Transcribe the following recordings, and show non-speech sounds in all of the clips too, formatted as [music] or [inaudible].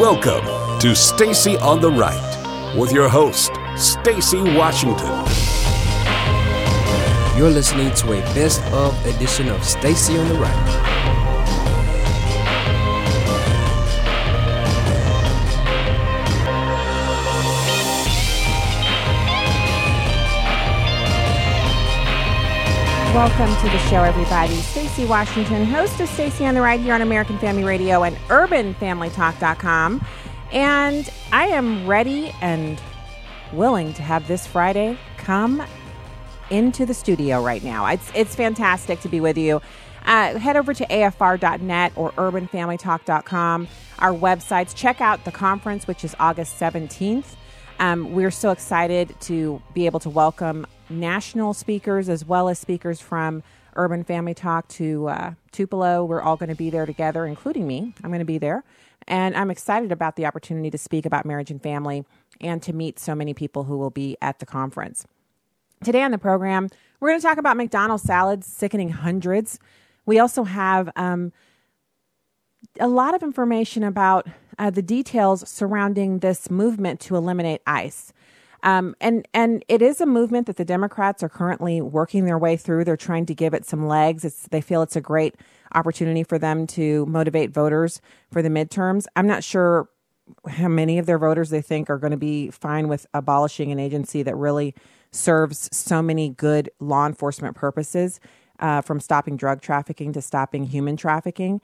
Welcome to Stacy on the Right with your host, Stacy Washington. You're listening to a best of edition of Stacy on the Right. Welcome to the show, everybody. Stacy Washington, host of Stacy on the Right here on American Family Radio and UrbanFamilyTalk.com. And I am ready and willing to have this Friday come into the studio right now. It's, it's fantastic to be with you. Uh, head over to afr.net or urbanfamilytalk.com, our websites. Check out the conference, which is August 17th. Um, we're so excited to be able to welcome national speakers as well as speakers from Urban Family Talk to uh, Tupelo. We're all going to be there together, including me. I'm going to be there. And I'm excited about the opportunity to speak about marriage and family and to meet so many people who will be at the conference. Today on the program, we're going to talk about McDonald's salads sickening hundreds. We also have um, a lot of information about uh, the details surrounding this movement to eliminate ICE. Um, and and it is a movement that the Democrats are currently working their way through. They're trying to give it some legs. It's, they feel it's a great opportunity for them to motivate voters for the midterms. I'm not sure how many of their voters they think are going to be fine with abolishing an agency that really serves so many good law enforcement purposes, uh, from stopping drug trafficking to stopping human trafficking.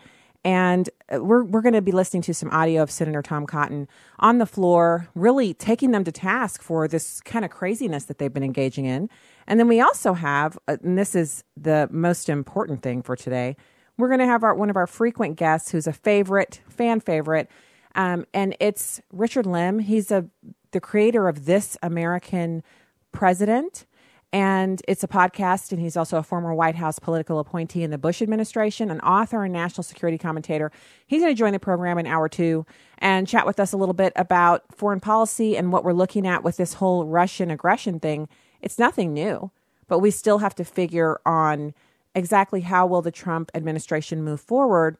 And uh, we're, we're going to be listening to some audio of Senator Tom Cotton on the floor, really taking them to task for this kind of craziness that they've been engaging in. And then we also have, uh, and this is the most important thing for today, we're going to have our, one of our frequent guests who's a favorite, fan favorite, um, and it's Richard Lim. He's a, the creator of This American President and it's a podcast. And he's also a former White House political appointee in the Bush administration, an author and national security commentator. He's going to join the program in hour two and chat with us a little bit about foreign policy and what we're looking at with this whole Russian aggression thing. It's nothing new, but we still have to figure on exactly how will the Trump administration move forward.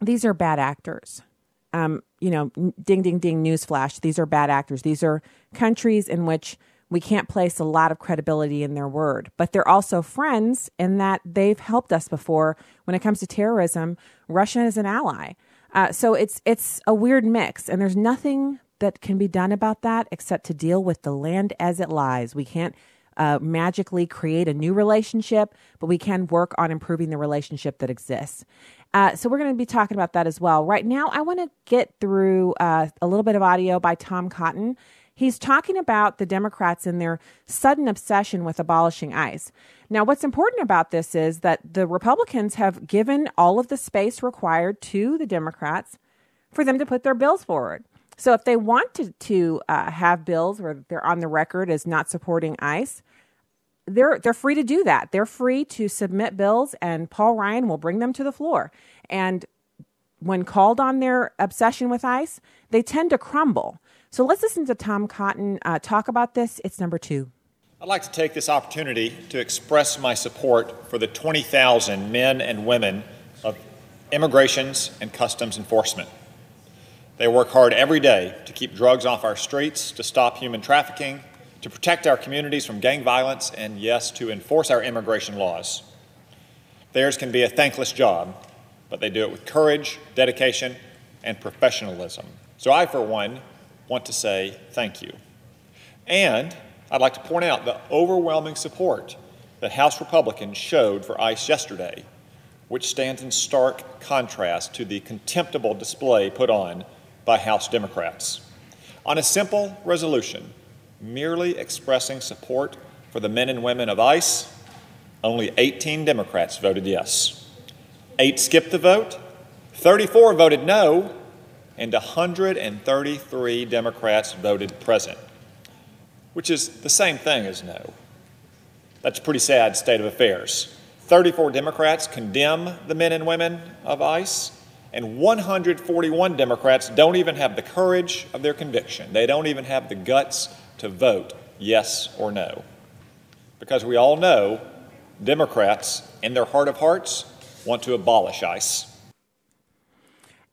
These are bad actors. Um, you know, ding, ding, ding, newsflash. These are bad actors. These are countries in which we can't place a lot of credibility in their word. But they're also friends in that they've helped us before. When it comes to terrorism, Russia is an ally. Uh, so it's it's a weird mix, and there's nothing that can be done about that except to deal with the land as it lies. We can't uh, magically create a new relationship, but we can work on improving the relationship that exists. Uh, so we're going to be talking about that as well. Right now, I want to get through uh, a little bit of audio by Tom Cotton. He's talking about the Democrats and their sudden obsession with abolishing ICE. Now, what's important about this is that the Republicans have given all of the space required to the Democrats for them to put their bills forward. So, if they want to, to uh, have bills where they're on the record as not supporting ICE, they're they're free to do that. They're free to submit bills, and Paul Ryan will bring them to the floor. And when called on their obsession with ICE, they tend to crumble. So let's listen to Tom Cotton uh, talk about this. It's number two. I'd like to take this opportunity to express my support for the 20,000 men and women of Immigrations and Customs Enforcement. They work hard every day to keep drugs off our streets, to stop human trafficking, to protect our communities from gang violence, and yes, to enforce our immigration laws. Theirs can be a thankless job, but they do it with courage, dedication, and professionalism. So I, for one, want to say thank you. And I'd like to point out the overwhelming support that House Republicans showed for ICE yesterday, which stands in stark contrast to the contemptible display put on by House Democrats. On a simple resolution, merely expressing support for the men and women of ICE, only 18 Democrats voted yes. Eight skipped the vote, 34 voted no, and 133 Democrats voted present, which is the same thing as no. That's a pretty sad state of affairs. 34 Democrats condemn the men and women of ICE, and 141 Democrats don't even have the courage of their conviction. They don't even have the guts to vote yes or no. Because we all know Democrats, in their heart of hearts, want to abolish ICE.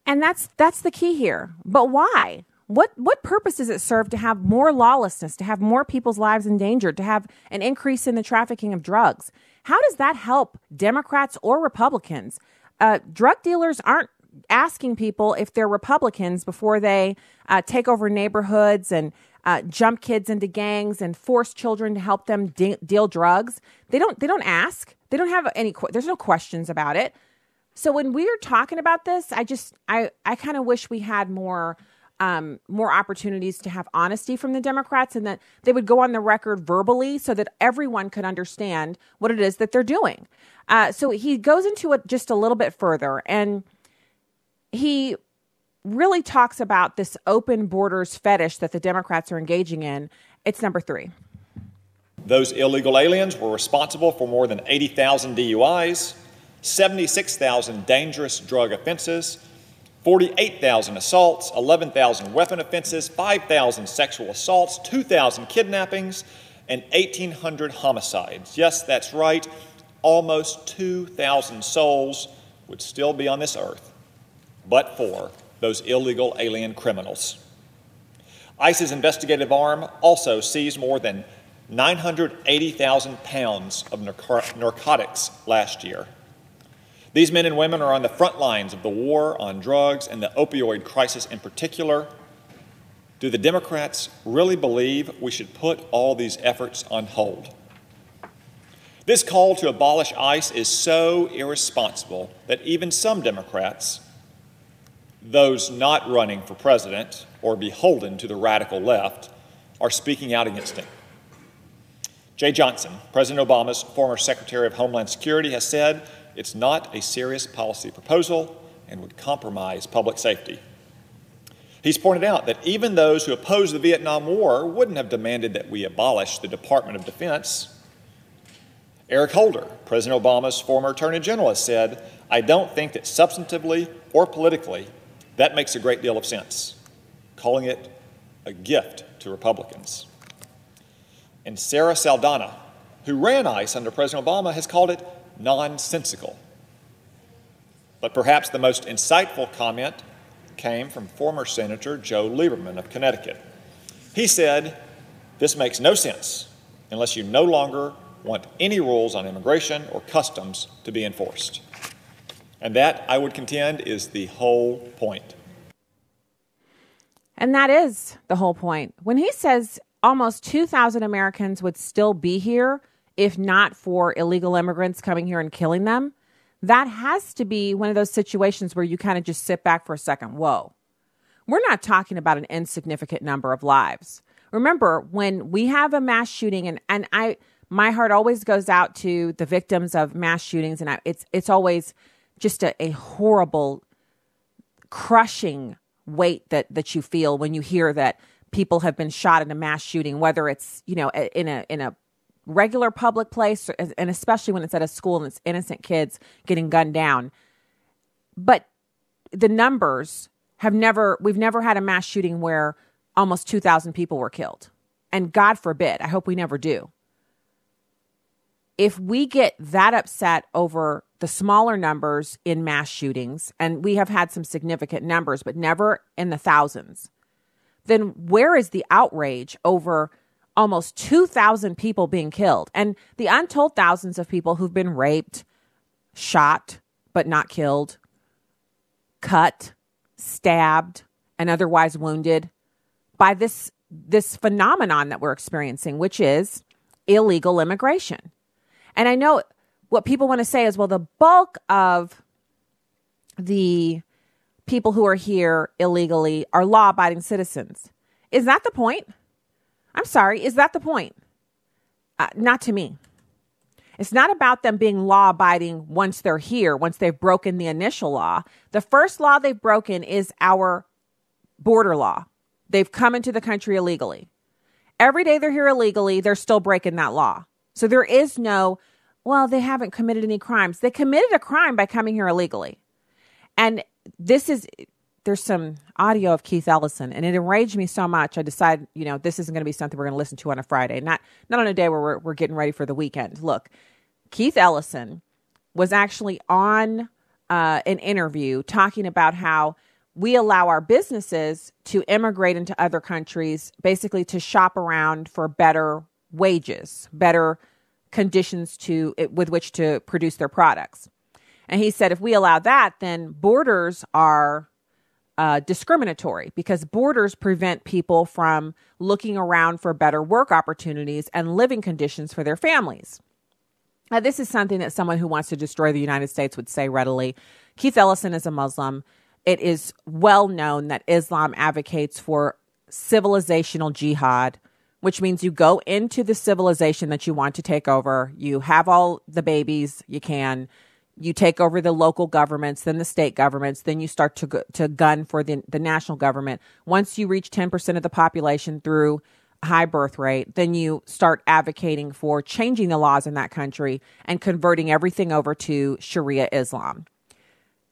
And that's that's the key here. But why? What what purpose does it serve to have more lawlessness, to have more people's lives endangered, to have an increase in the trafficking of drugs? How does that help Democrats or Republicans? Uh, drug dealers aren't asking people if they're Republicans before they uh, take over neighborhoods and uh, jump kids into gangs and force children to help them de- deal drugs. They don't. They don't ask. They don't have any. There's no questions about it. So when we are talking about this, I just I I kind of wish we had more um, more opportunities to have honesty from the Democrats and that they would go on the record verbally so that everyone could understand what it is that they're doing. Uh, so he goes into it just a little bit further and he really talks about this open borders fetish that the Democrats are engaging in. It's number three. Those illegal aliens were responsible for more than 80,000 DUIs, 76,000 dangerous drug offenses, 48,000 assaults, 11,000 weapon offenses, 5,000 sexual assaults, 2,000 kidnappings, and 1,800 homicides. Yes, that's right, almost 2,000 souls would still be on this earth but for those illegal alien criminals. ICE's investigative arm also seized more than 980,000 pounds of narcotics last year. These men and women are on the front lines of the war on drugs and the opioid crisis in particular. Do the Democrats really believe we should put all these efforts on hold? This call to abolish ICE is so irresponsible that even some Democrats those not running for president or beholden to the radical left are speaking out against it. Jeh Johnson, President Obama's former Secretary of Homeland Security, has said it's not a serious policy proposal and would compromise public safety. He's pointed out that even those who opposed the Vietnam War wouldn't have demanded that we abolish the Department of Defense. Eric Holder, President Obama's former Attorney General, has said, I don't think that substantively or politically that makes a great deal of sense, calling it a gift to Republicans. And Sarah Saldana, who ran ICE under President Obama, has called it nonsensical. But perhaps the most insightful comment came from former Senator Joe Lieberman of Connecticut. He said, This makes no sense unless you no longer want any rules on immigration or customs to be enforced. And that, I would contend, is the whole point. And that is the whole point. When he says almost 2,000 Americans would still be here if not for illegal immigrants coming here and killing them, that has to be one of those situations where you kind of just sit back for a second. Whoa. We're not talking about an insignificant number of lives. Remember, when we have a mass shooting, and, and I, my heart always goes out to the victims of mass shootings, and I, it's it's always just a, a horrible, crushing weight that that you feel when you hear that people have been shot in a mass shooting, whether it's you know in a in a regular public place, and especially when it's at a school and it's innocent kids getting gunned down. But the numbers have never we've never had a mass shooting where almost 2000 people were killed. And God forbid, I hope we never do if we get that upset over the smaller numbers in mass shootings, and we have had some significant numbers, but never in the thousands, then where is the outrage over almost 2,000 people being killed and the untold thousands of people who've been raped, shot, but not killed, cut, stabbed, and otherwise wounded by this, this phenomenon that we're experiencing, which is illegal immigration? And I know what people want to say is, well, the bulk of the people who are here illegally are law abiding citizens. Is that the point? I'm sorry, is that the point? Uh, not to me. It's not about them being law abiding once they're here, once they've broken the initial law. The first law they've broken is our border law. They've come into the country illegally. Every day they're here illegally, they're still breaking that law. So there is no, well, they haven't committed any crimes. They committed a crime by coming here illegally. And this is, there's some audio of Keith Ellison, and it enraged me so much. I decided, you know, this isn't going to be something we're going to listen to on a Friday, not not on a day where we're, we're getting ready for the weekend. Look, Keith Ellison was actually on uh, an interview talking about how we allow our businesses to immigrate into other countries, basically to shop around for better wages, better conditions to with which to produce their products. And he said if we allow that, then borders are uh, discriminatory because borders prevent people from looking around for better work opportunities and living conditions for their families. Now, this is something that someone who wants to destroy the United States would say readily. Keith Ellison is a Muslim. It is well known that Islam advocates for civilizational jihad, which means you go into the civilization that you want to take over. You have all the babies you can. You take over the local governments, then the state governments, then you start to to gun for the the national government. Once you reach 10% of the population through high birth rate, then you start advocating for changing the laws in that country and converting everything over to Sharia Islam.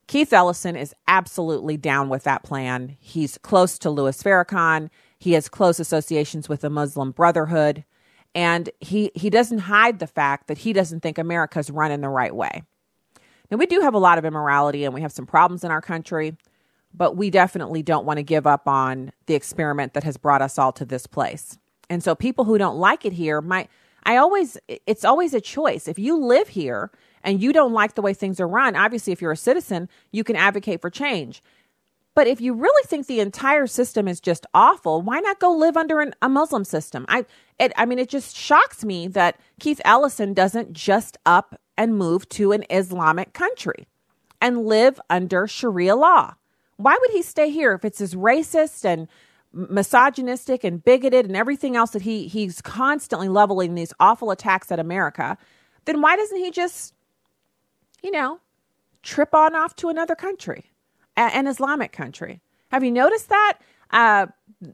Keith Ellison is absolutely down with that plan. He's close to Louis Farrakhan. He has close associations with the Muslim Brotherhood. And he, he doesn't hide the fact that he doesn't think America's running the right way. Now, we do have a lot of immorality and we have some problems in our country, but we definitely don't want to give up on the experiment that has brought us all to this place. And so people who don't like it here might, I always, it's always a choice. If you live here and you don't like the way things are run, obviously, if you're a citizen, you can advocate for change. But if you really think the entire system is just awful, why not go live under an, a Muslim system? I, it, I mean, it just shocks me that Keith Ellison doesn't just up and move to an Islamic country and live under Sharia law. Why would he stay here if it's as racist and misogynistic and bigoted and everything else that he he's constantly leveling these awful attacks at America? Then why doesn't he just, you know, trip on off to another country, an Islamic country? Have you noticed that? Uh,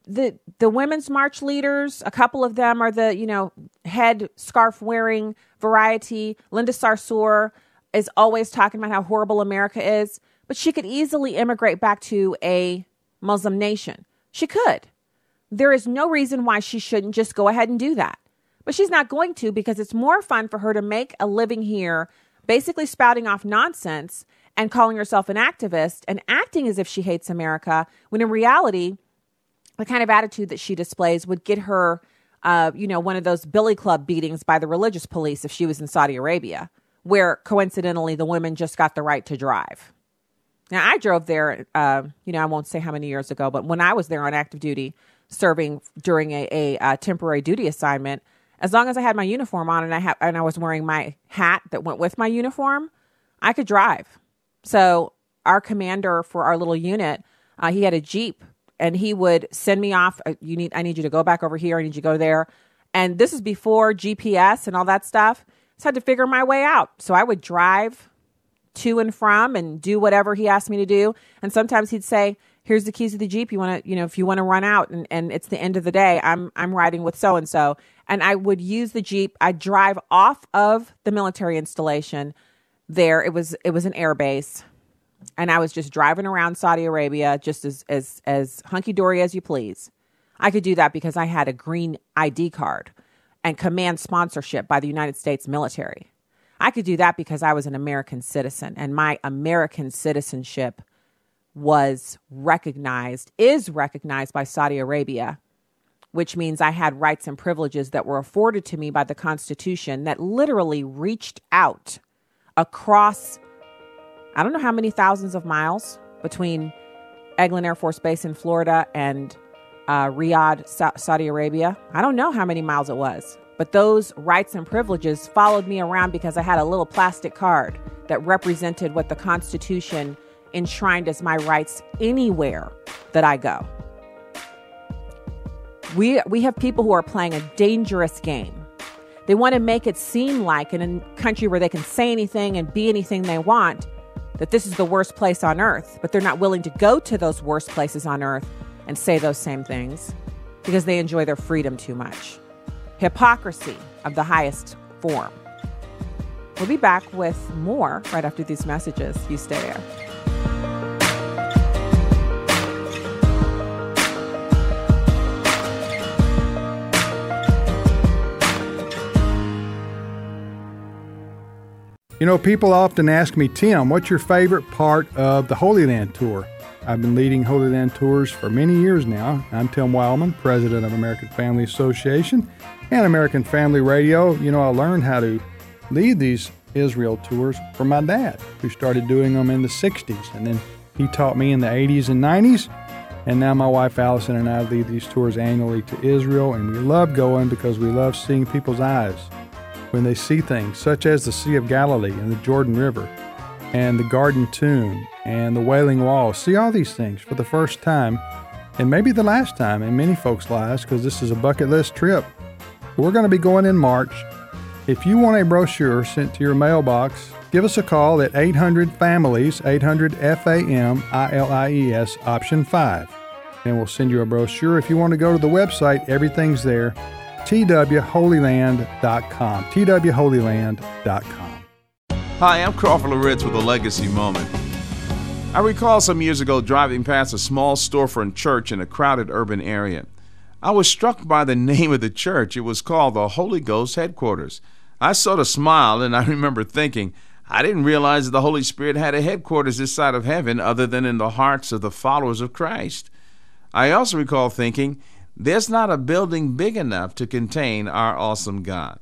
the the women's march leaders, a couple of them are the you know head scarf wearing variety. Linda Sarsour is always talking about how horrible America is, but she could easily immigrate back to a Muslim nation. She could. There is no reason why she shouldn't just go ahead and do that. But she's not going to because it's more fun for her to make a living here, basically spouting off nonsense and calling herself an activist and acting as if she hates America, when in reality, the kind of attitude that she displays would get her, uh, you know, one of those billy club beatings by the religious police if she was in Saudi Arabia, where coincidentally the women just got the right to drive. Now, I drove there, uh, you know, I won't say how many years ago, but when I was there on active duty serving during a, a, a temporary duty assignment, as long as I had my uniform on and I ha- and I was wearing my hat that went with my uniform, I could drive. So our commander for our little unit, uh, he had a jeep and he would send me off. Uh, you need, I need you to go back over here. I need you to go there. And this is before GPS and all that stuff. So I had to figure my way out. So I would drive to and from and do whatever he asked me to do. And sometimes he'd say, here's the keys to the Jeep. You want to, you know, if you want to run out and, and it's the end of the day, I'm, I'm riding with so and so. And I would use the Jeep. I'd drive off of the military installation there. It was, it was an air base and I was just driving around Saudi Arabia just as as as hunky dory as you please. I could do that because I had a green ID card and command sponsorship by the United States military. I could do that because I was an American citizen and my American citizenship was recognized, is recognized by Saudi Arabia, which means I had rights and privileges that were afforded to me by the Constitution that literally reached out across I don't know how many thousands of miles between Eglin Air Force Base in Florida and uh, Riyadh, Sa- Saudi Arabia. I don't know how many miles it was, but those rights and privileges followed me around because I had a little plastic card that represented what the Constitution enshrined as my rights anywhere that I go. We, we have people who are playing a dangerous game. They want to make it seem like in a country where they can say anything and be anything they want, that this is the worst place on earth, but they're not willing to go to those worst places on earth and say those same things because they enjoy their freedom too much. Hypocrisy of the highest form. We'll be back with more right after these messages. You stay there. You know, people often ask me, Tim, what's your favorite part of the Holy Land tour? I've been leading Holy Land tours for many years now. I'm Tim Wildmon, president of American Family Association and American Family Radio. You know, I learned how to lead these Israel tours from my dad, who started doing them in the 60s. And then he taught me in the 80s and 90s. And now my wife Allison and I lead these tours annually to Israel, and we love going because we love seeing people's eyes when they see things such as the Sea of Galilee and the Jordan River and the Garden Tomb and the Wailing Wall. See all these things for the first time and maybe the last time in many folks' lives because this is a bucket list trip. We're going to be going in March. If you want a brochure sent to your mailbox, give us a call at 800 Families, 800 F A M I L I E S, option 5. And we'll send you a brochure. If you want to go to the website, everything's there twholyland.com. twholyland.com. Hi, I'm Crawford Loritts with a legacy moment. I recall some years ago driving past a small storefront church in a crowded urban area. I was struck by the [laughs] name of the church. It was called the Holy Ghost Headquarters. I sort of smiled and I [laughs] remember thinking, I didn't realize the Holy Spirit had a headquarters this side of heaven other than in the hearts of the followers of Christ. I also recall thinking, there's not a building big enough to contain our awesome God.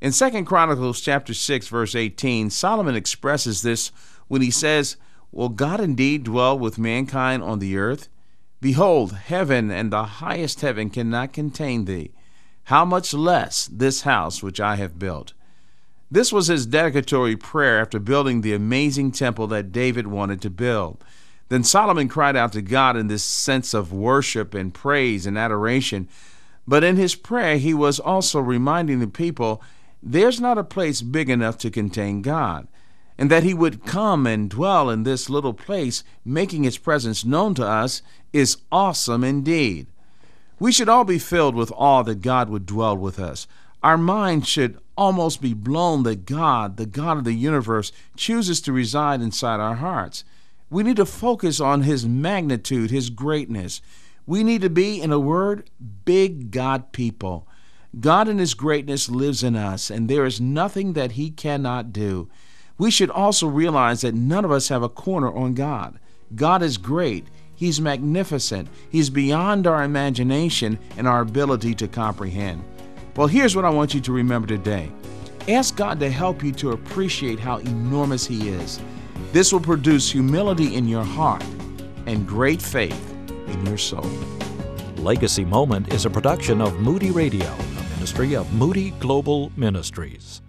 In 2 Chronicles chapter 6 verse 18, Solomon expresses this when he says, "Will God indeed dwell with mankind on the earth? Behold, heaven and the highest heaven cannot contain thee. How much less this house which I have built?" This was his dedicatory prayer after building the amazing temple that David wanted to build. Then Solomon cried out to God in this sense of worship and praise and adoration. But in his prayer, he was also reminding the people there's not a place big enough to contain God, and that he would come and dwell in this little place, making his presence known to us, is awesome indeed. We should all be filled with awe that God would dwell with us. Our minds should almost be blown that God, the God of the universe, chooses to reside inside our hearts. We need to focus on His magnitude, His greatness. We need to be, in a word, big God people. God in His greatness lives in us, and there is nothing that He cannot do. We should also realize that none of us have a corner on God. God is great. He's magnificent. He's beyond our imagination and our ability to comprehend. Well, here's what I want you to remember today ask God to help you to appreciate how enormous He is. This will produce humility in your heart and great faith in your soul. Legacy Moment is a production of Moody Radio, a ministry of Moody Global Ministries.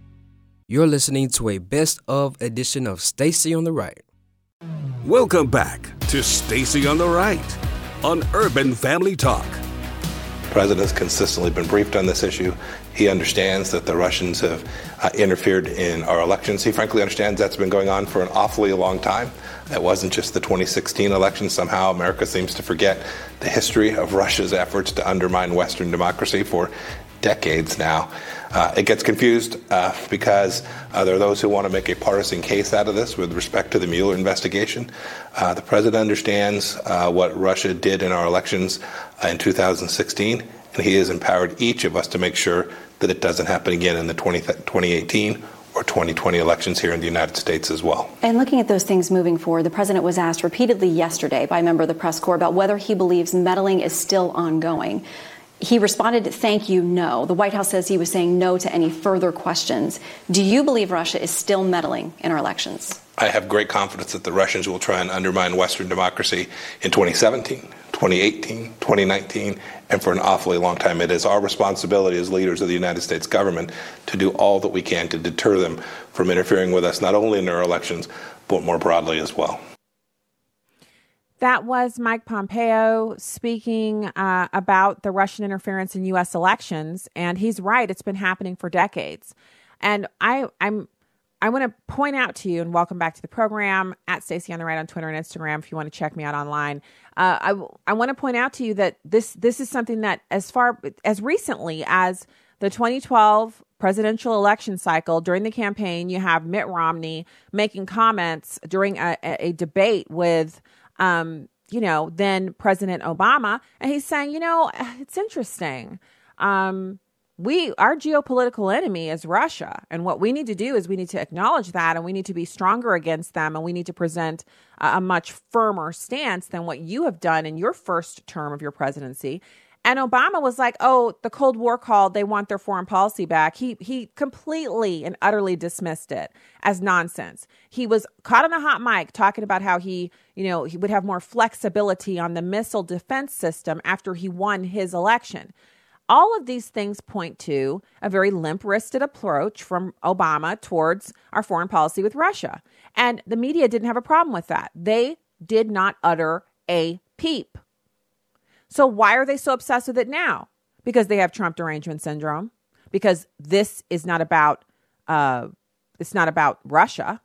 You're listening to a best of edition of Stacy on the Right. Welcome back to Stacy on the Right on Urban Family Talk. The president has consistently been briefed on this issue. He understands that the Russians have uh, interfered in our elections. He frankly understands that's been going on for an awfully long time. It wasn't just the 2016 election. Somehow America seems to forget the history of Russia's efforts to undermine Western democracy for decades now. Uh, it gets confused uh, because uh, there are those who want to make a partisan case out of this with respect to the Mueller investigation. Uh, the president understands uh, what Russia did in our elections uh, in 2016, and he has empowered each of us to make sure that it doesn't happen again in the 20, 2018 or 2020 elections here in the United States as well. And looking at those things moving forward, the president was asked repeatedly yesterday by a member of the press corps about whether he believes meddling is still ongoing. He responded, Thank you, no. The White House says he was saying no to any further questions. Do you believe Russia is still meddling in our elections? I have great confidence that the Russians will try and undermine Western democracy in 2017, 2018, 2019, and for an awfully long time. It is our responsibility as leaders of the United States government to do all that we can to deter them from interfering with us, not only in our elections, but more broadly as well. That was Mike Pompeo speaking uh, about the Russian interference in U.S. elections, and he's right; it's been happening for decades. And I, I'm, I want to point out to you, and welcome back to the program at Stacy on the Right on Twitter and Instagram. If you want to check me out online, uh, I, I want to point out to you that this, this is something that, as far as recently as the 2012 presidential election cycle during the campaign, you have Mitt Romney making comments during a, a debate with um, you know, then President Obama, and he's saying, you know, it's interesting. Um, we our geopolitical enemy is Russia, and what we need to do is we need to acknowledge that, and we need to be stronger against them, and we need to present a, a much firmer stance than what you have done in your first term of your presidency. And Obama was like, "Oh, the Cold War called. They want their foreign policy back." He he completely and utterly dismissed it as nonsense. He was caught on a hot mic talking about how he, you know, he would have more flexibility on the missile defense system after he won his election. All of these things point to a very limp wristed approach from Obama towards our foreign policy with Russia. And the media didn't have a problem with that. They did not utter a peep. So why are they so obsessed with it now? Because they have Trump derangement syndrome. Because this is not about uh, it's not about Russia.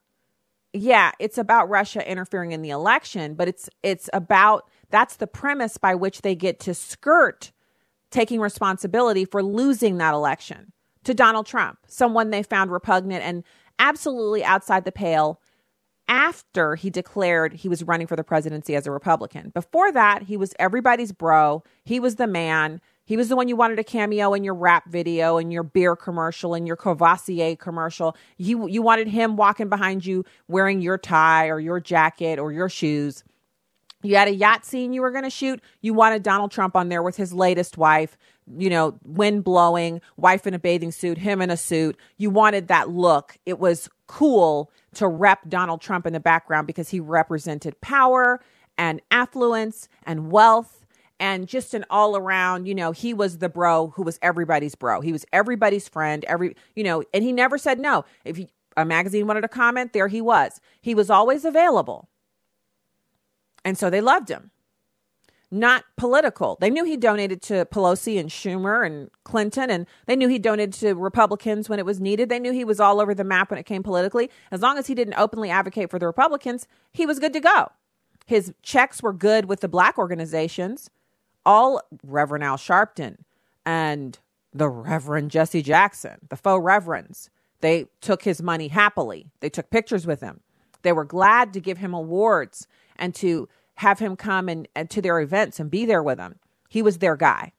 Yeah, it's about Russia interfering in the election, but it's it's about that's the premise by which they get to skirt taking responsibility for losing that election to Donald Trump, someone they found repugnant and absolutely outside the pale after he declared he was running for the presidency as a Republican. Before that, he was everybody's bro. He was the man. He was the one you wanted a cameo in your rap video and your beer commercial and your Courvoisier commercial. You you wanted him walking behind you wearing your tie or your jacket or your shoes. You had a yacht scene you were going to shoot. You wanted Donald Trump on there with his latest wife, you know, wind blowing, wife in a bathing suit, him in a suit. You wanted that look. It was cool to rep Donald Trump in the background because he represented power and affluence and wealth and just an all around, you know, he was the bro who was everybody's bro. He was everybody's friend, every, you know, and he never said no. If he, a magazine wanted to comment, there he was. He was always available. And so they loved him not political. They knew he donated to Pelosi and Schumer and Clinton, and they knew he donated to Republicans when it was needed. They knew he was all over the map when it came politically. As long as he didn't openly advocate for the Republicans, he was good to go. His checks were good with the black organizations, all Reverend Al Sharpton and the Reverend Jesse Jackson, the faux reverends. They took his money happily. They took pictures with him. They were glad to give him awards and to have him come and, and to their events and be there with them. He was their guy.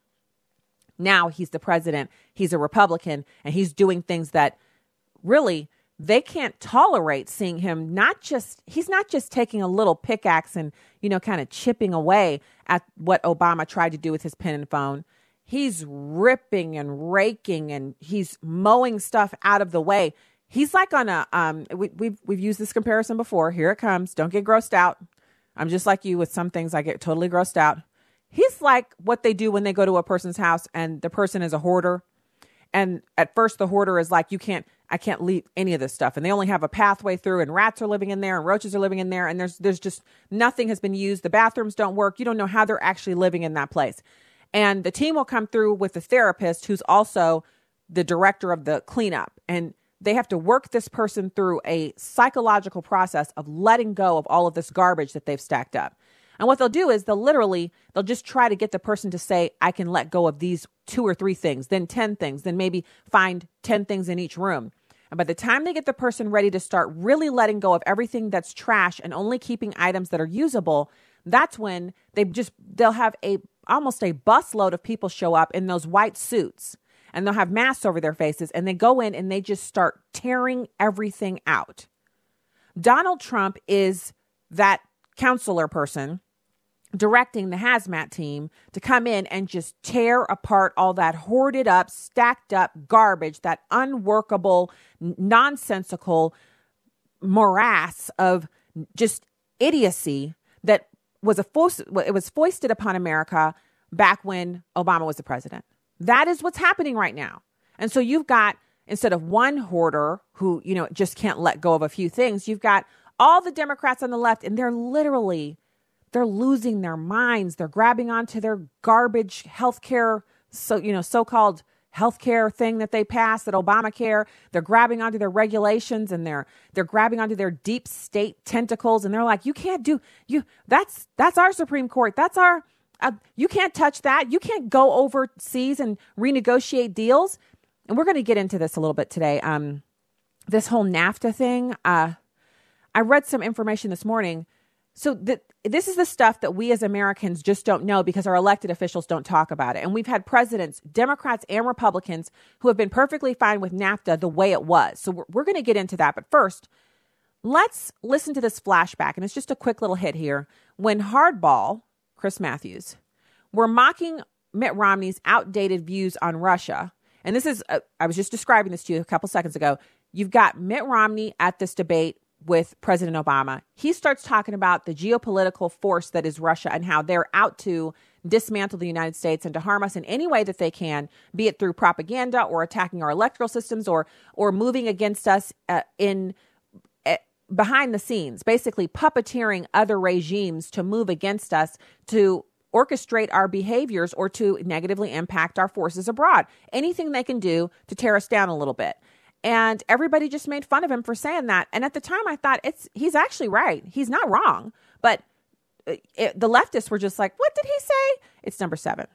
Now he's the president, he's a Republican, and he's doing things that really they can't tolerate seeing him not just he's not just taking a little pickaxe and you know kind of chipping away at what Obama tried to do with his pen and phone. He's ripping and raking and he's mowing stuff out of the way. He's like on a um we, we've we've used this comparison before. Here it comes. Don't get grossed out I'm just like you with some things, I get totally grossed out. He's like what they do when they go to a person's house and the person is a hoarder. And at first, the hoarder is like, you can't, I can't leave any of this stuff. And they only have a pathway through, and rats are living in there, and roaches are living in there, and there's, there's just nothing has been used. The bathrooms don't work. You don't know how they're actually living in that place. And the team will come through with a therapist who's also the director of the cleanup. And they have to work this person through a psychological process of letting go of all of this garbage that they've stacked up. And what they'll do is they'll literally they'll just try to get the person to say I can let go of these two or three things, then 10 things, then maybe find 10 things in each room. And by the time they get the person ready to start really letting go of everything that's trash and only keeping items that are usable, that's when they just they'll have a almost a busload of people show up in those white suits and they'll have masks over their faces and they go in and they just start tearing everything out. Donald Trump is that counselor person directing the hazmat team to come in and just tear apart all that hoarded up, stacked up garbage, that unworkable, nonsensical morass of just idiocy that was a fo- it was foisted upon America back when Obama was the president. That is what's happening right now. And so you've got, instead of one hoarder who, you know, just can't let go of a few things, you've got all the Democrats on the left, and they're literally, they're losing their minds. They're grabbing onto their garbage healthcare, so, you know, so-called healthcare thing that they passed at Obamacare. They're grabbing onto their regulations and they're they're grabbing onto their deep state tentacles and they're like, you can't do you that's that's our Supreme Court. That's our uh, you can't touch that. You can't go overseas and renegotiate deals. And we're going to get into this a little bit today. Um, this whole NAFTA thing. Uh, I read some information this morning. So this is the stuff that we as Americans just don't know because our elected officials don't talk about it. And we've had presidents, Democrats and Republicans, who have been perfectly fine with NAFTA the way it was. So we're, we're going to get into that. But first, let's listen to this flashback. And it's just a quick little hit here. When Hardball, Chris Matthews, were mocking Mitt Romney's outdated views on Russia. And this is, uh, I was just describing this to you a couple seconds ago. You've got Mitt Romney at this debate with President Obama. He starts talking about the geopolitical force that is Russia and how they're out to dismantle the United States and to harm us in any way that they can, be it through propaganda or attacking our electoral systems or or moving against us uh, in behind the scenes, basically puppeteering other regimes to move against us to orchestrate our behaviors or to negatively impact our forces abroad. Anything they can do to tear us down a little bit. And everybody just made fun of him for saying that. And at the time, I thought it's he's actually right. He's not wrong. But uh, it, the leftists were just like, "What did he say?" It's number seven.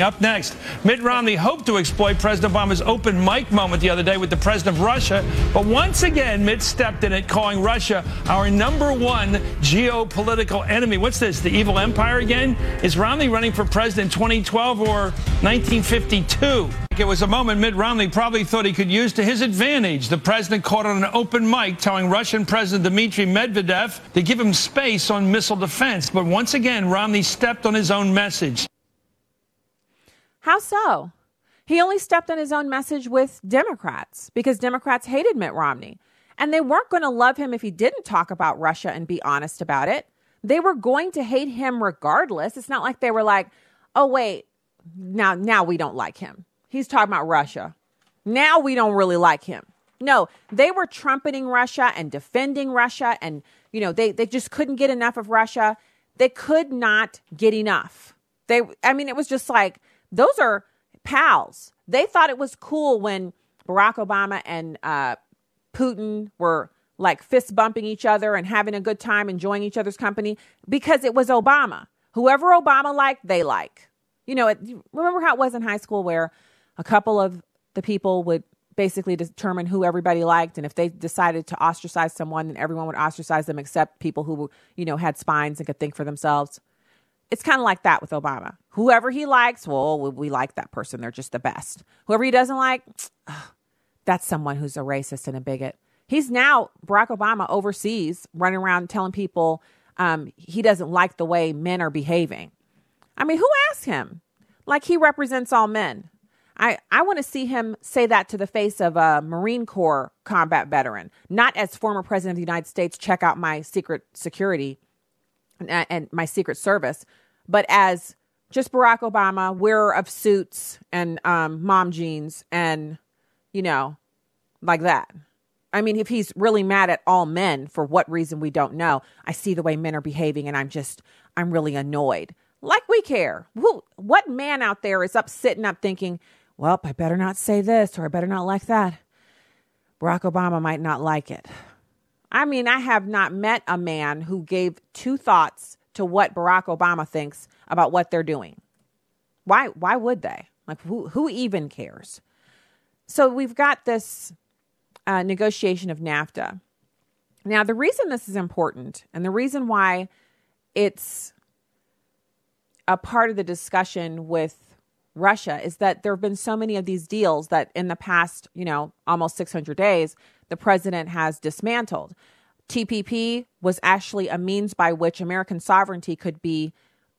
Up next, Mitt Romney hoped to exploit President Obama's open mic moment the other day with the president of Russia, but once again, Mitt stepped in it, calling Russia our number one geopolitical enemy. What's this, the evil empire again? Is Romney running for president 2012 or 1952? It was a moment Mitt Romney probably thought he could use to his advantage. The president caught on an open mic telling Russian President Dmitry Medvedev to give him space on missile defense. But once again, Romney stepped on his own message. How so? He only stepped on his own message with Democrats because Democrats hated Mitt Romney. And they weren't going to love him if he didn't talk about Russia and be honest about it. They were going to hate him regardless. It's not like they were like, "Oh wait, now now we don't like him. He's talking about Russia. Now we don't really like him." No, they were trumpeting Russia and defending Russia and you know, they they just couldn't get enough of Russia. They could not get enough. They I mean, it was just like those are pals. They thought it was cool when Barack Obama and uh, Putin were like fist bumping each other and having a good time, enjoying each other's company because it was Obama. Whoever Obama liked, they like. You know, it, remember how it was in high school where a couple of the people would basically determine who everybody liked and if they decided to ostracize someone then everyone would ostracize them except people who you know had spines and could think for themselves it's kind of like that with Obama. Whoever he likes, well, we like that person. They're just the best. Whoever he doesn't like, that's someone who's a racist and a bigot. He's now Barack Obama overseas running around telling people um, he doesn't like the way men are behaving. I mean, who asked him? Like he represents all men. I, I want to see him say that to the face of a Marine Corps combat veteran, not as former president of the United States, check out my secret security and, and my secret service, but as just Barack Obama, wearer of suits and um, mom jeans and, you know, like that. I mean, if he's really mad at all men for what reason we don't know, I see the way men are behaving and I'm just, I'm really annoyed. Like we care. Who, what man out there is up sitting up thinking, well, I better not say this or I better not like that? Barack Obama might not like it. I mean, I have not met a man who gave two thoughts to what Barack Obama thinks about what they're doing. Why why would they? Like who who even cares? So we've got this uh, negotiation of NAFTA. Now, the reason this is important and the reason why it's a part of the discussion with Russia is that there have been so many of these deals that in the past, you know, almost 600 days, the president has dismantled. TPP was actually a means by which American sovereignty could be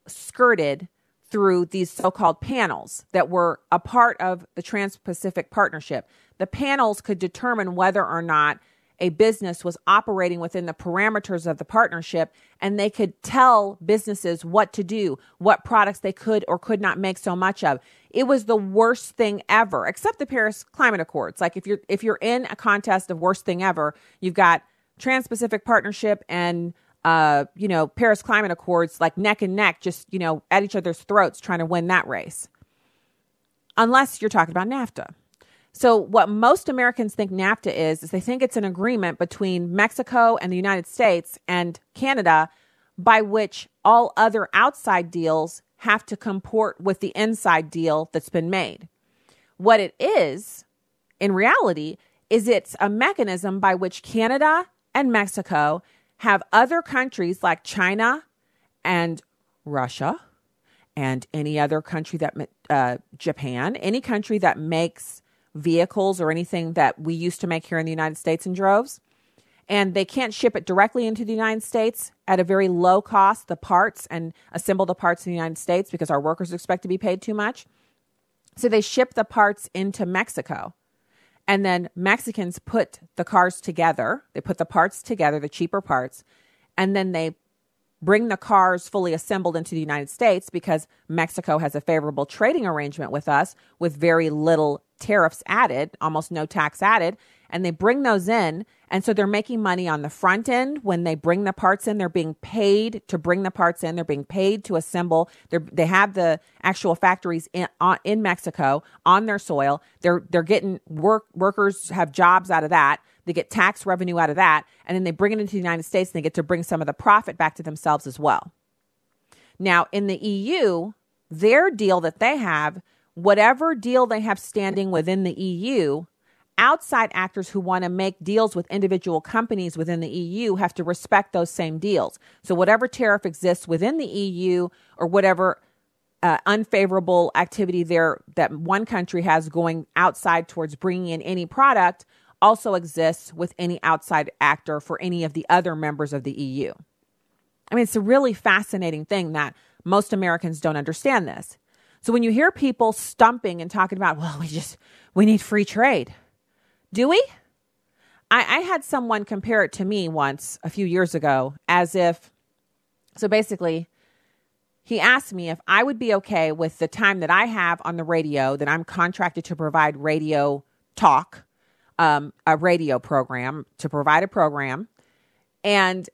skirted through these so called panels that were a part of the Trans Pacific Partnership. The panels could determine whether or not a business was operating within the parameters of the partnership and they could tell businesses what to do, what products they could or could not make so much of. It was the worst thing ever, except the Paris Climate Accords. Like if you're if you're in a contest of worst thing ever, you've got Trans-Pacific Partnership and uh, you know, Paris Climate Accords like neck and neck, just, you know, at each other's throats trying to win that race. Unless you're talking about NAFTA. So, what most Americans think NAFTA is, is they think it's an agreement between Mexico and the United States and Canada by which all other outside deals have to comport with the inside deal that's been made. What it is, in reality, is it's a mechanism by which Canada and Mexico have other countries like China and Russia and any other country that, uh, Japan, any country that makes vehicles or anything that we used to make here in the United States in droves. And they can't ship it directly into the United States at a very low cost, the parts, and assemble the parts in the United States because our workers expect to be paid too much. So they ship the parts into Mexico. And then Mexicans put the cars together. They put the parts together, the cheaper parts, and then they bring the cars fully assembled into the United States because Mexico has a favorable trading arrangement with us with very little tariffs added, almost no tax added, and they bring those in. And so they're making money on the front end when they bring the parts in. They're being paid to bring the parts in. They're being paid to assemble. They're, they have the actual factories in, uh, in Mexico on their soil. They're they're getting work workers have jobs out of that. They get tax revenue out of that, and then they bring it into the United States and they get to bring some of the profit back to themselves as well. Now, in the EU, their deal that they have whatever deal they have standing within the EU, outside actors who want to make deals with individual companies within the EU have to respect those same deals. So, whatever tariff exists within the EU or whatever uh, unfavorable activity there that one country has going outside towards bringing in any product also exists with any outside actor for any of the other members of the EU. I mean, it's a really fascinating thing that most Americans don't understand this. So when you hear people stumping and talking about, well, we just we need free trade, do we? I, I had someone compare it to me once a few years ago as if, so basically, he asked me if I would be okay with the time that I have on the radio that I'm contracted to provide radio talk, um, a radio program to provide a program, and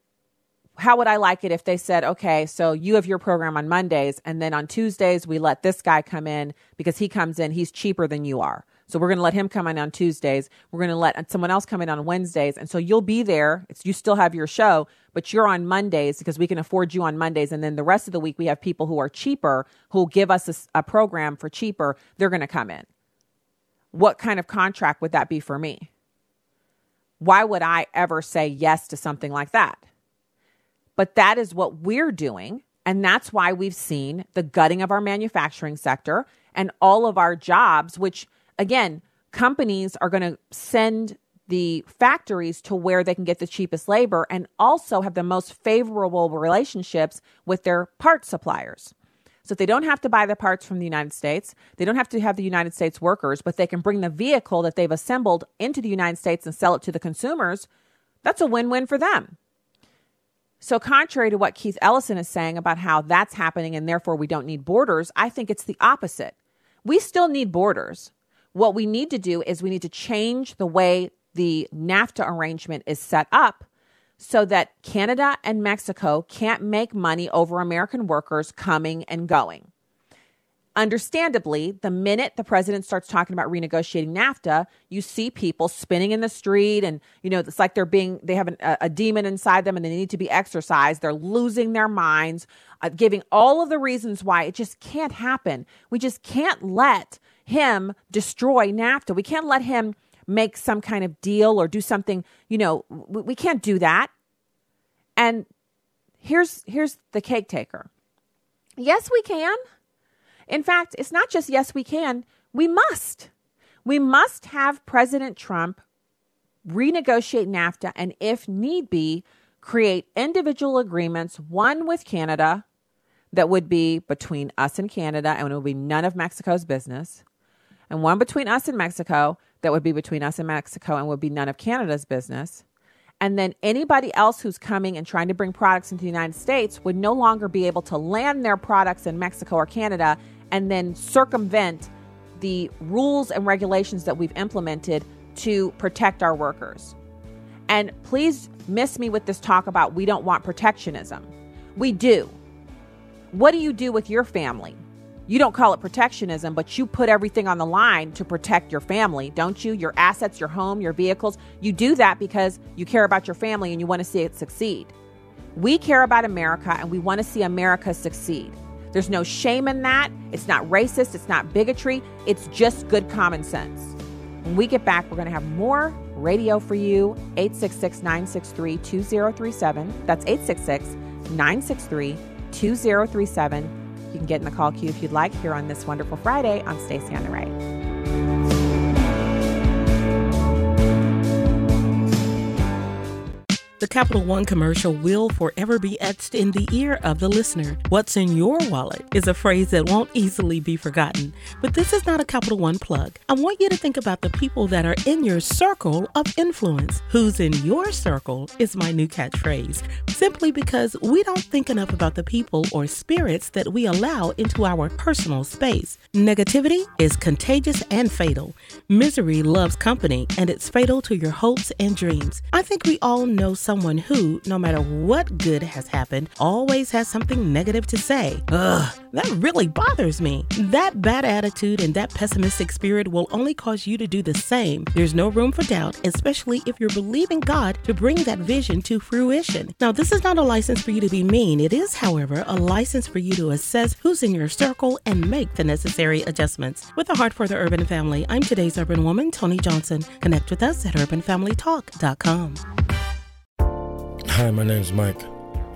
how would I like it if they said, okay, so you have your program on Mondays, and then on Tuesdays, we let this guy come in because he comes in, he's cheaper than you are. So we're going to let him come in on Tuesdays. We're going to let someone else come in on Wednesdays. And so you'll be there. It's, you still have your show, but you're on Mondays because we can afford you on Mondays. And then the rest of the week, we have people who are cheaper who will give us a, a program for cheaper. They're going to come in. What kind of contract would that be for me? Why would I ever say yes to something like that? But that is what we're doing. And that's why we've seen the gutting of our manufacturing sector and all of our jobs, which, again, companies are going to send the factories to where they can get the cheapest labor and also have the most favorable relationships with their part suppliers. So if they don't have to buy the parts from the United States, they don't have to have the United States workers, but they can bring the vehicle that they've assembled into the United States and sell it to the consumers, that's a win win for them. So, contrary to what Keith Ellison is saying about how that's happening and therefore we don't need borders, I think it's the opposite. We still need borders. What we need to do is we need to change the way the NAFTA arrangement is set up so that Canada and Mexico can't make money over American workers coming and going understandably, the minute the president starts talking about renegotiating NAFTA, you see people spinning in the street, and you know it's like they're being they have an, a, a, demon inside them, and they need to be exorcised. They're losing their minds, uh, giving all of the reasons why it just can't happen. We just can't let him destroy NAFTA. We can't let him make some kind of deal or do something. You know, we, we can't do that. And here's here's the cake taker. Yes, we can. In fact, it's not just yes, we can, we must. We must have President Trump renegotiate NAFTA and, if need be, create individual agreements, one with Canada that would be between us and Canada and it would be none of Mexico's business, and one between us and Mexico that would be between us and Mexico and would be none of Canada's business. And then anybody else who's coming and trying to bring products into the United States would no longer be able to land their products in Mexico or Canada and then circumvent the rules and regulations that we've implemented to protect our workers. And please miss me with this talk about we don't want protectionism. We do. What do you do with your family? You don't call it protectionism, but you put everything on the line to protect your family, don't you? Your assets, your home, your vehicles. You do that because you care about your family and you want to see it succeed. We care about America and we want to see America succeed. There's no shame in that. It's not racist. It's not bigotry. It's just good common sense. When we get back, we're going to have more radio for you. 866 963 2037. That's 866 963 2037. Can get in the call queue if you'd like here on this wonderful Friday I'm Stacy on the Right. The Capital One commercial will forever be etched in the ear of the listener. What's in your wallet is a phrase that won't easily be forgotten. But this is not a Capital One plug. I want you to think about the people that are in your circle of influence. Who's in your circle is my new catchphrase, simply because we don't think enough about the people or spirits that we allow into our personal space. Negativity is contagious and fatal. Misery loves company, and it's fatal to your hopes and dreams. I think we all know someone who, no matter what good has happened, always has something negative to say. Ugh, that really bothers me. That bad attitude and that pessimistic spirit will only cause you to do the same. There's no room for doubt, especially if you're believing God to bring that vision to fruition. Now, this is not a license for you to be mean. It is, however, a license for you to assess who's in your circle and make the necessary adjustments. With a heart for the urban family, I'm today's urban woman, Tony Johnson. Connect with us at urbanfamilytalk.com. Hi, my name's Mike.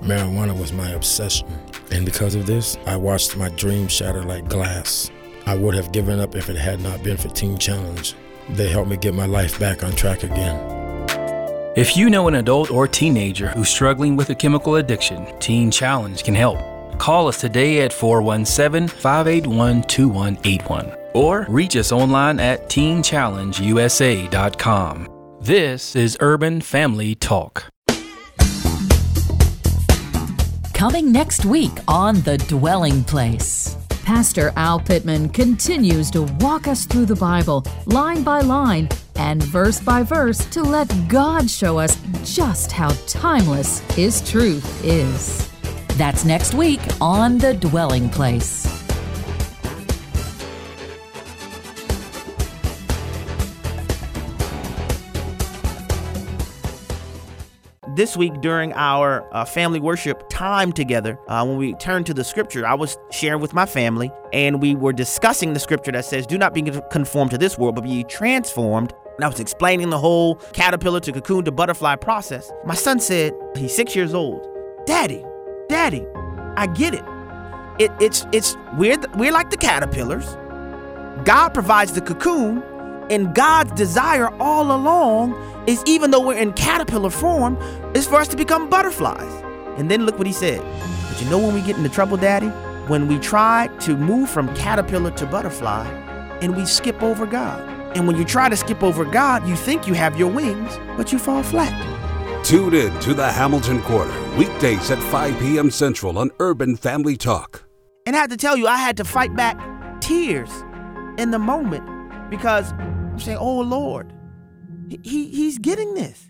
Marijuana was my obsession. And because of this, I watched my dreams shatter like glass. I would have given up if it had not been for Teen Challenge. They helped me get my life back on track again. If you know an adult or teenager who's struggling with a chemical addiction, Teen Challenge can help. Call us today at 417 581 2181 or reach us online at teenchallengeusa.com. This is Urban Family Talk. Coming next week on The Dwelling Place. Pastor Al Pittman continues to walk us through the Bible, line by line and verse by verse, to let God show us just how timeless His truth is. That's next week on The Dwelling Place. This week during our uh, family worship time together, uh, when we turned to the scripture, I was sharing with my family and we were discussing the scripture that says, Do not be conformed to this world, but be transformed. And I was explaining the whole caterpillar to cocoon to butterfly process. My son said, He's six years old, Daddy, Daddy, I get it. it it's, it's, we're, the, we're like the caterpillars. God provides the cocoon, and God's desire all along is even though we're in caterpillar form, is for us to become butterflies. And then look what he said. But you know when we get into trouble, Daddy? When we try to move from caterpillar to butterfly and we skip over God. And when you try to skip over God, you think you have your wings, but you fall flat. Tune in to the Hamilton Corner, weekdays at 5 p.m. Central on Urban Family Talk. And I had to tell you, I had to fight back tears in the moment because I'm saying, oh Lord, he, he's getting this.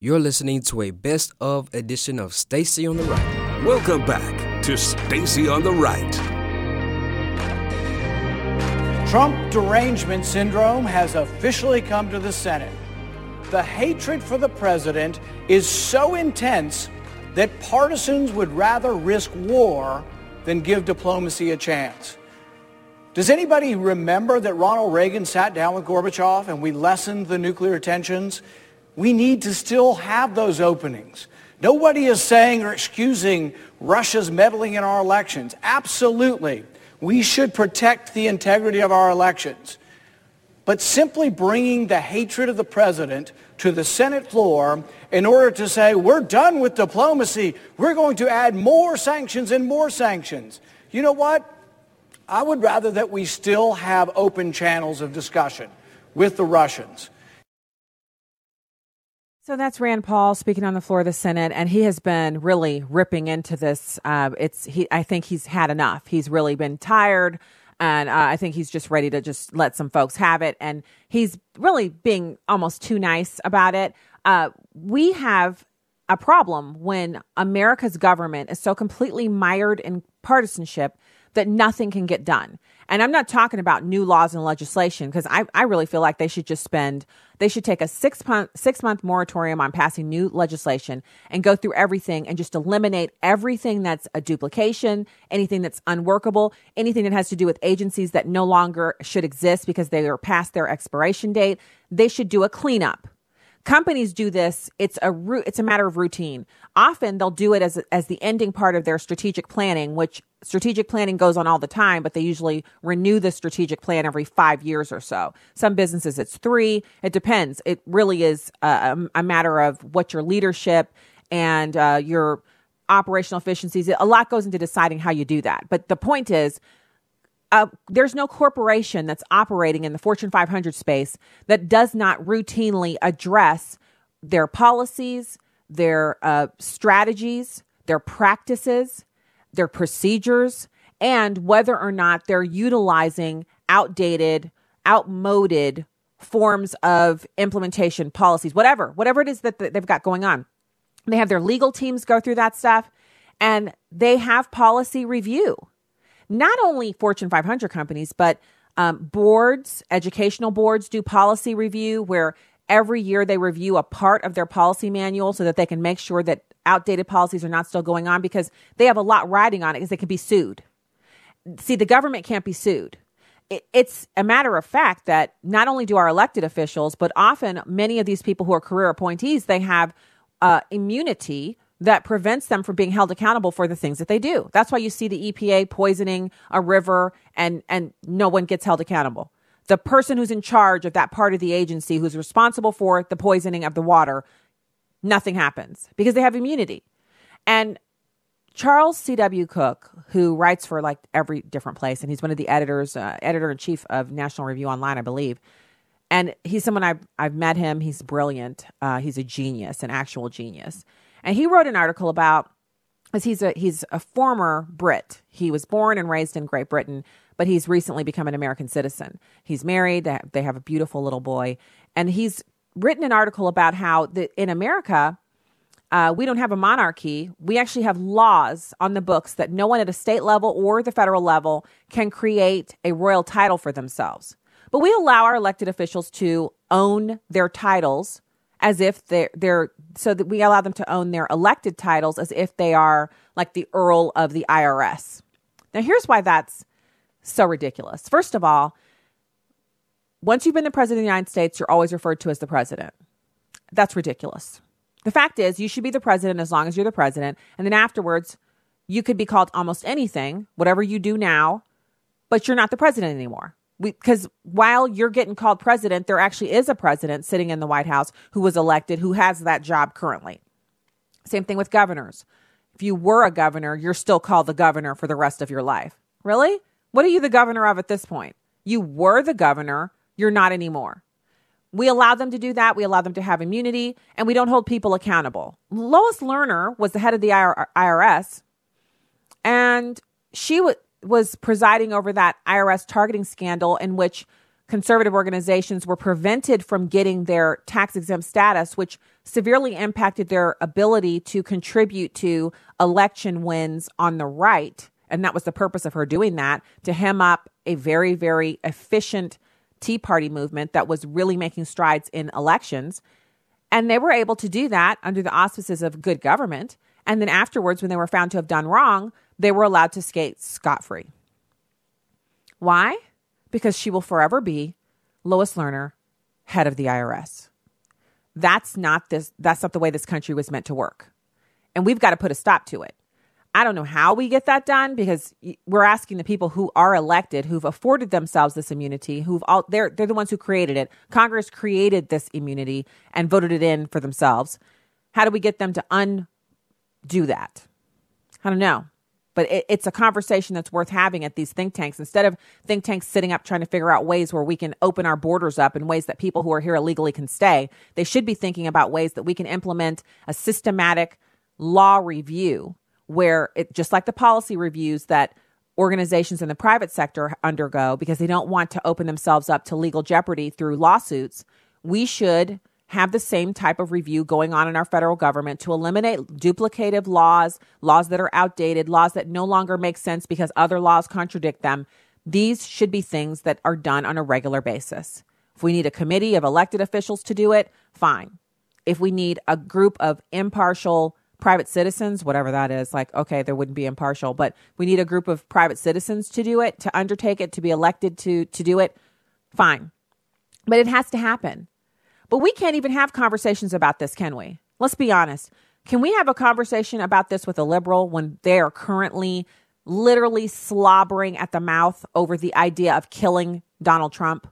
You're listening to a best of edition of Stacy on the Right. Welcome back to Stacy on the Right. Trump derangement syndrome has officially come to the Senate. The hatred for the president is so intense that partisans would rather risk war than give diplomacy a chance. Does anybody remember that Ronald Reagan sat down with Gorbachev and we lessened the nuclear tensions? We need to still have those openings. Nobody is saying or excusing Russia's meddling in our elections. Absolutely. We should protect the integrity of our elections. But simply bringing the hatred of the president to the Senate floor in order to say, we're done with diplomacy, we're going to add more sanctions and more sanctions. You know what? I would rather that we still have open channels of discussion with the Russians. So that's Rand Paul speaking on the floor of the Senate, and he has been really ripping into this. Uh, it's he. I think he's had enough. He's really been tired, and uh, I think he's just ready to just let some folks have it. And he's really being almost too nice about it. Uh, we have a problem when America's government is so completely mired in partisanship that nothing can get done. And I'm not talking about new laws and legislation because I, I really feel like they should just spend, they should take a six month, six month moratorium on passing new legislation and go through everything and just eliminate everything that's a duplication, anything that's unworkable, anything that has to do with agencies that no longer should exist because they are past their expiration date. They should do a cleanup companies do this it's a it's a matter of routine often they'll do it as as the ending part of their strategic planning which strategic planning goes on all the time but they usually renew the strategic plan every 5 years or so. Some businesses it's 3 it depends. It really is a, a matter of what your leadership and uh, your operational efficiencies a lot goes into deciding how you do that. But the point is uh, there's no corporation that's operating in the Fortune 500 space that does not routinely address their policies, their uh, strategies, their practices, their procedures, and whether or not they're utilizing outdated, outmoded forms of implementation policies, whatever, whatever it is that they've got going on. They have their legal teams go through that stuff and they have policy review not only Fortune 500 companies, but um, boards, educational boards do policy review where every year they review a part of their policy manual so that they can make sure that outdated policies are not still going on because they have a lot riding on it because they can be sued. See, the government can't be sued. it's a matter of fact that not only do our elected officials, but often many of these people who are career appointees, they have uh, immunity that prevents them from being held accountable for the things that they do. That's why you see the EPA poisoning a river and and no one gets held accountable. The person who's in charge of that part of the agency who's responsible for the poisoning of the water, nothing happens because they have immunity. And Charles C.W. Cooke, who writes for like every different place, and he's one of the editors, uh, editor in chief of National Review Online, I believe. And he's someone I've I've met him. He's brilliant. Uh, he's a genius, an actual genius. And he wrote an article about because he's a he's a former Brit. He was born and raised in Great Britain, but he's recently become an American citizen. He's married. They have a beautiful little boy, and he's written an article about how the, in America. Uh, we don't have a monarchy. We actually have laws on the books that no one at a state level or the federal level can create a royal title for themselves. But we allow our elected officials to own their titles as if they're they're so that we allow them to own their elected titles as if they are like the earl of the IRS. Now here's why that's so ridiculous. First of all, once you've been the president of the United States, you're always referred to as the president. That's ridiculous. The fact is, you should be the president as long as you're the president, and then afterwards, you could be called almost anything, whatever you do now, but you're not the president anymore because while you're getting called president, there actually is a president sitting in the White House who was elected who has that job currently. Same thing with governors. If you were a governor, you're still called the governor for the rest of your life. Really? What are you the governor of at this point? You were the governor, you're not anymore. We allow them to do that. We allow them to have immunity, and we don't hold people accountable. Lois Lerner was the head of the IRS, and she was was presiding over that IRS targeting scandal in which conservative organizations were prevented from getting their tax exempt status, which severely impacted their ability to contribute to election wins on the right. And that was the purpose of her doing that to hem up a very, very efficient Tea Party movement that was really making strides in elections. And they were able to do that under the auspices of good government. And then afterwards, when they were found to have done wrong, they were allowed to skate scot free. Why? Because she will forever be Lois Lerner, head of the IRS. That's not this that's not the way this country was meant to work. And we've got to put a stop to it. I don't know how we get that done because we're asking the people who are elected, who've afforded themselves this immunity, who've all they're they're the ones who created it. Congress created this immunity and voted it in for themselves. How do we get them to undo that? I don't know but it, it's a conversation that's worth having at these think tanks instead of think tanks sitting up trying to figure out ways where we can open our borders up in ways that people who are here illegally can stay. They should be thinking about ways that we can implement a systematic law review where it just like the policy reviews that organizations in the private sector undergo because they don't want to open themselves up to legal jeopardy through lawsuits. We should have the same type of review going on in our federal government to eliminate duplicative laws, laws that are outdated, laws that no longer make sense because other laws contradict them. These should be things that are done on a regular basis. If we need a committee of elected officials to do it, fine. If we need a group of impartial private citizens, whatever that is, like, okay, there wouldn't be impartial, but we need a group of private citizens to do it, to undertake it, to be elected to, to do it, fine. But it has to happen. But we can't even have conversations about this, can we? Let's be honest. Can we have a conversation about this with a liberal when they are currently literally slobbering at the mouth over the idea of killing Donald Trump?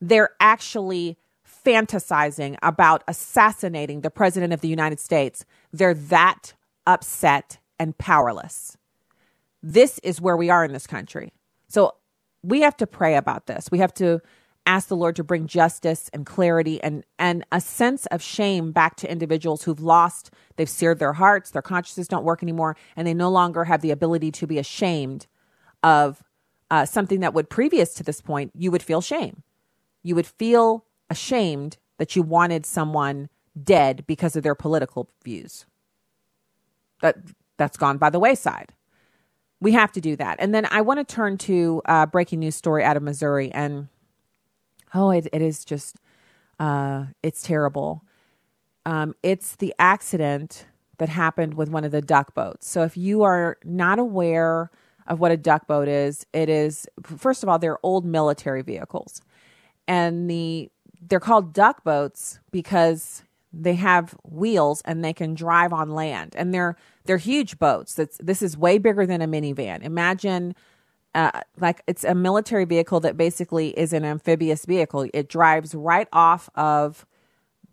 They're actually fantasizing about assassinating the president of the United States. They're that upset and powerless. This is where we are in this country. So we have to pray about this. We have to ask the Lord to bring justice and clarity and, and a sense of shame back to individuals who've lost, they've seared their hearts, their consciences don't work anymore, and they no longer have the ability to be ashamed of uh, something that would previous to this point, you would feel shame. You would feel ashamed that you wanted someone dead because of their political views. That that's gone by the wayside. We have to do that. And then I want to turn to a uh, breaking news story out of Missouri and Oh, it, it is just, uh, it's terrible. Um, it's the accident that happened with one of the duck boats. So if you are not aware of what a duck boat is, it is first of all they're old military vehicles, and the they're called duck boats because they have wheels and they can drive on land, and they're they're huge boats. That's this is way bigger than a minivan. Imagine uh, like it's a military vehicle that basically is an amphibious vehicle. It drives right off of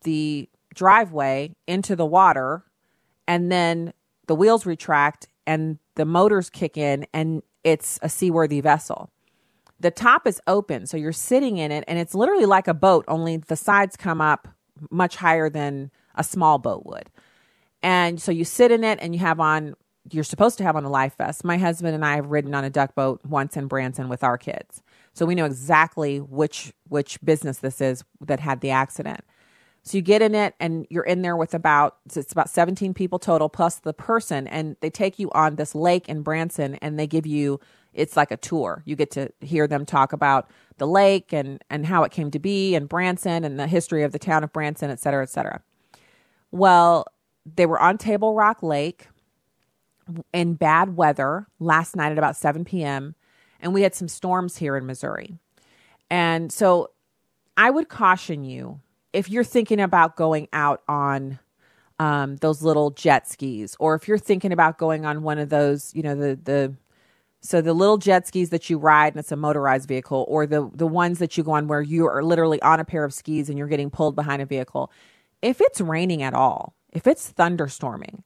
the driveway into the water, and then the wheels retract and the motors kick in, and it's a seaworthy vessel. The top is open, so you're sitting in it, and it's literally like a boat, only the sides come up much higher than a small boat would. And so you sit in it, and you have on you're supposed to have on a life vest. My husband and I have ridden on a duck boat once in Branson with our kids. So we know exactly which which business this is that had the accident. So you get in it and you're in there with about it's about 17 people total plus the person and they take you on this lake in Branson and they give you it's like a tour. You get to hear them talk about the lake and and how it came to be and Branson and the history of the town of Branson, et cetera, et cetera. Well, they were on Table Rock Lake in bad weather last night at about 7 p.m. And we had some storms here in Missouri. And so I would caution you if you're thinking about going out on um, those little jet skis, or if you're thinking about going on one of those, you know, the, the, so the little jet skis that you ride and it's a motorized vehicle, or the, the ones that you go on where you are literally on a pair of skis and you're getting pulled behind a vehicle. If it's raining at all, if it's thunderstorming,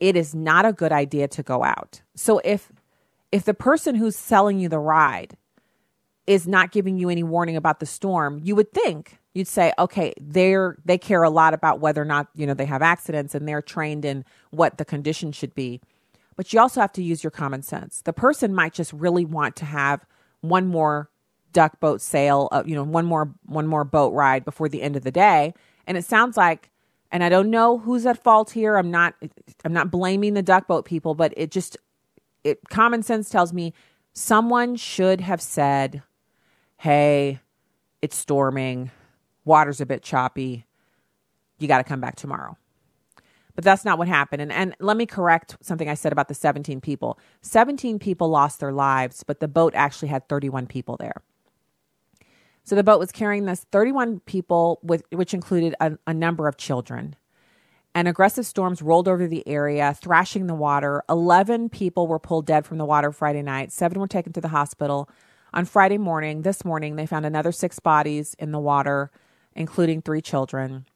it is not a good idea to go out. So if if the person who's selling you the ride is not giving you any warning about the storm, you would think you'd say, okay, they're they care a lot about whether or not, you know, they have accidents and they're trained in what the condition should be. But you also have to use your common sense. The person might just really want to have one more duck boat sail, uh, you know, one more one more boat ride before the end of the day. And it sounds like and I don't know who's at fault here. I'm not I'm not blaming the duck boat people, but it just it common sense tells me someone should have said, "Hey, it's storming. Water's a bit choppy. You got to come back tomorrow." But that's not what happened. And and let me correct something I said about the 17 people. 17 people lost their lives, but the boat actually had 31 people there. So the boat was carrying this 31 people, with which included a, a number of children. And aggressive storms rolled over the area, thrashing the water. 11 people were pulled dead from the water Friday night. Seven were taken to the hospital. On Friday morning, this morning, they found another six bodies in the water, including three children.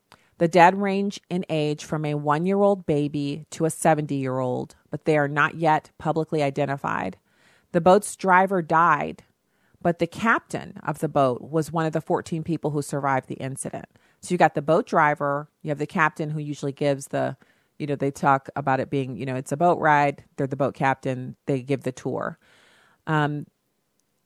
The dead range in age from a one year old baby to a 70 year old, but they are not yet publicly identified. The boat's driver died but the captain of the boat was one of the 14 people who survived the incident. So you got the boat driver, you have the captain who usually gives the, you know, they talk about it being, you know, it's a boat ride. They're the boat captain. They give the tour. Um,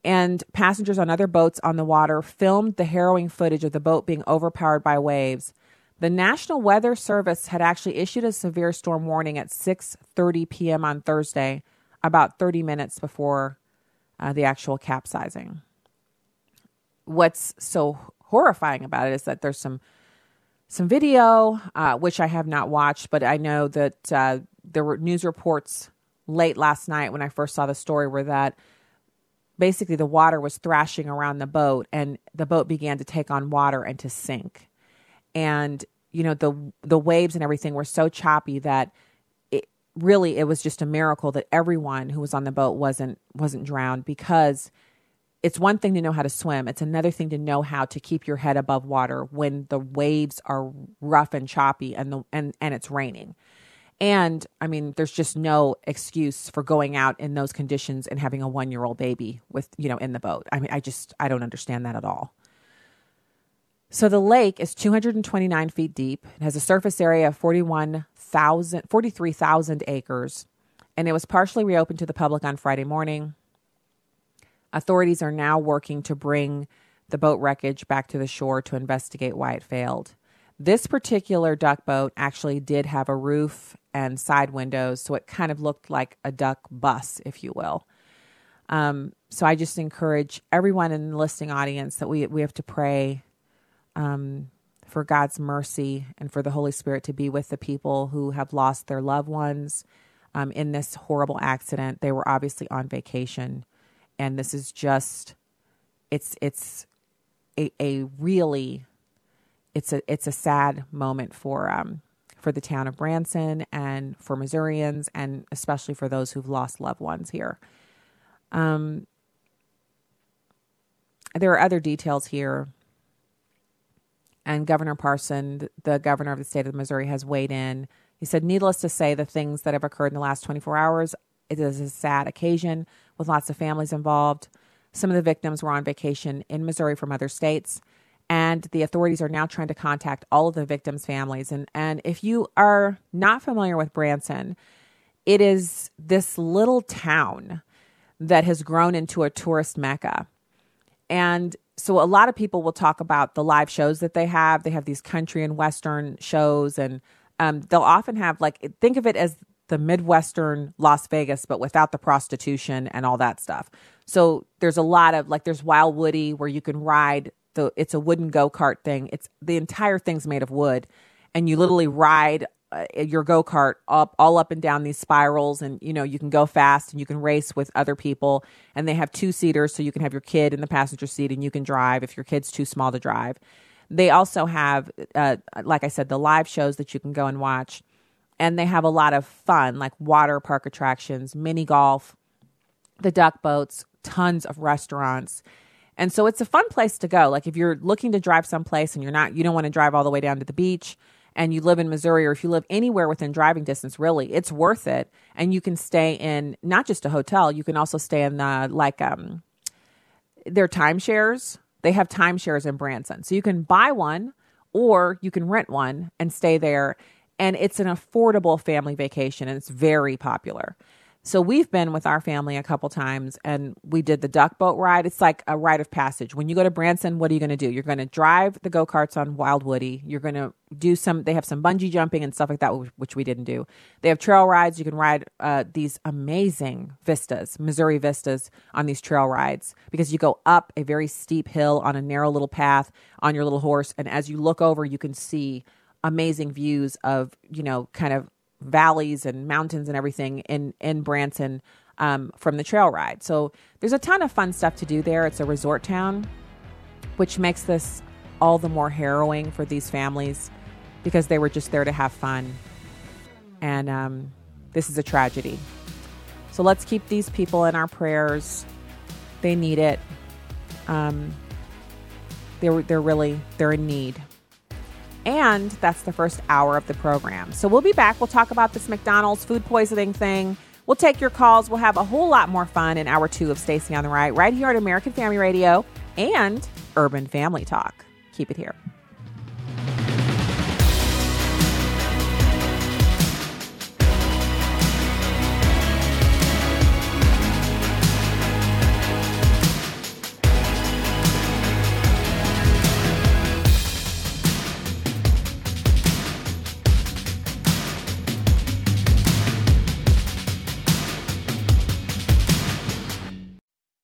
and passengers on other boats on the water filmed the harrowing footage of the boat being overpowered by waves. The National Weather Service had actually issued a severe storm warning at 6:30 p.m. on Thursday, about 30 minutes before uh, the actual capsizing. What's so horrifying about it is that there's some some video, uh, which I have not watched, but I know that uh, there were news reports late last night when I first saw the story were that basically the water was thrashing around the boat and the boat began to take on water and to sink. And you know the the waves and everything were so choppy that it really it was just a miracle that everyone who was on the boat wasn't wasn't drowned because it's one thing to know how to swim it's another thing to know how to keep your head above water when the waves are rough and choppy and the and and it's raining and I mean, there's just no excuse for going out in those conditions and having a one year old baby with, you know, in the boat. I mean, I just, I don't understand that at all. So the lake is 229 feet deep. It has a surface area of 41,000, 43,000 acres, and it was partially reopened to the public on Friday morning. Authorities are now working to bring the boat wreckage back to the shore to investigate why it failed. This particular duck boat actually did have a roof and side windows, so it kind of looked like a duck bus, if you will. Um, so I just encourage everyone in the listening audience that we we have to pray um, for God's mercy and for the Holy Spirit to be with the people who have lost their loved ones um, in this horrible accident. They were obviously on vacation, and this is just it's it's a, a really it's a it's a sad moment for um, for the town of Branson and for Missourians and especially for those who've lost loved ones here. Um, there are other details here. And Governor Parson, the governor of the state of Missouri, has weighed in. He said, Needless to say, the things that have occurred in the last 24 hours, it is a sad occasion with lots of families involved. Some of the victims were on vacation in Missouri from other states and the authorities are now trying to contact all of the victims' families. And and if you are not familiar with Branson, it is this little town that has grown into a tourist mecca. And so a lot of people will talk about the live shows that they have. They have these country and western shows, and um, they'll often have like think of it as the midwestern Las Vegas, but without the prostitution and all that stuff. So there's a lot of like there's Wild Woody where you can ride the it's a wooden go-kart thing. It's the entire thing's made of wood and you literally ride uh, your go-kart up all up and down these spirals and you know you can go fast and you can race with other people and they have two seaters so you can have your kid in the passenger seat and you can drive if your kid's too small to drive they also have uh, like i said the live shows that you can go and watch and they have a lot of fun like water park attractions mini golf the duck boats tons of restaurants and so it's a fun place to go. Like if you're looking to drive someplace and you're not, you don't want to drive all the way down to the beach and you live in Missouri or if you live anywhere within driving distance, really, it's worth it. And you can stay in not just a hotel, you can also stay in the like um their timeshares. They have timeshares in Branson. So you can buy one or you can rent one and stay there. And it's an affordable family vacation and it's very popular. So we've been with our family a couple times and we did the duck boat ride. It's like a rite of passage. When you go to Branson, what are you going to do? You're going to drive the go karts on Wild Woody. You're going to do some, they have some bungee jumping and stuff like that, which we didn't do. They have trail rides. You can ride uh, these amazing vistas, Missouri vistas on these trail rides because you go up a very steep hill on a narrow little path on your little horse. And as you look over, you can see amazing views of, you know, kind of valleys and mountains and everything in in Branson um, from the trail ride. So there's a ton of fun stuff to do there. It's a resort town, which makes this all the more harrowing for these families because they were just there to have fun, and um, this is a tragedy. So let's keep these people in our prayers. They need it. Um, they're they're really they're in need. And that's the first hour of the program. So we'll be back. We'll talk about this McDonald's food poisoning thing. We'll take your calls. We'll have a whole lot more fun in hour two of Stacy on the Right, right here at American Family Radio and Urban Family Talk. Keep it here.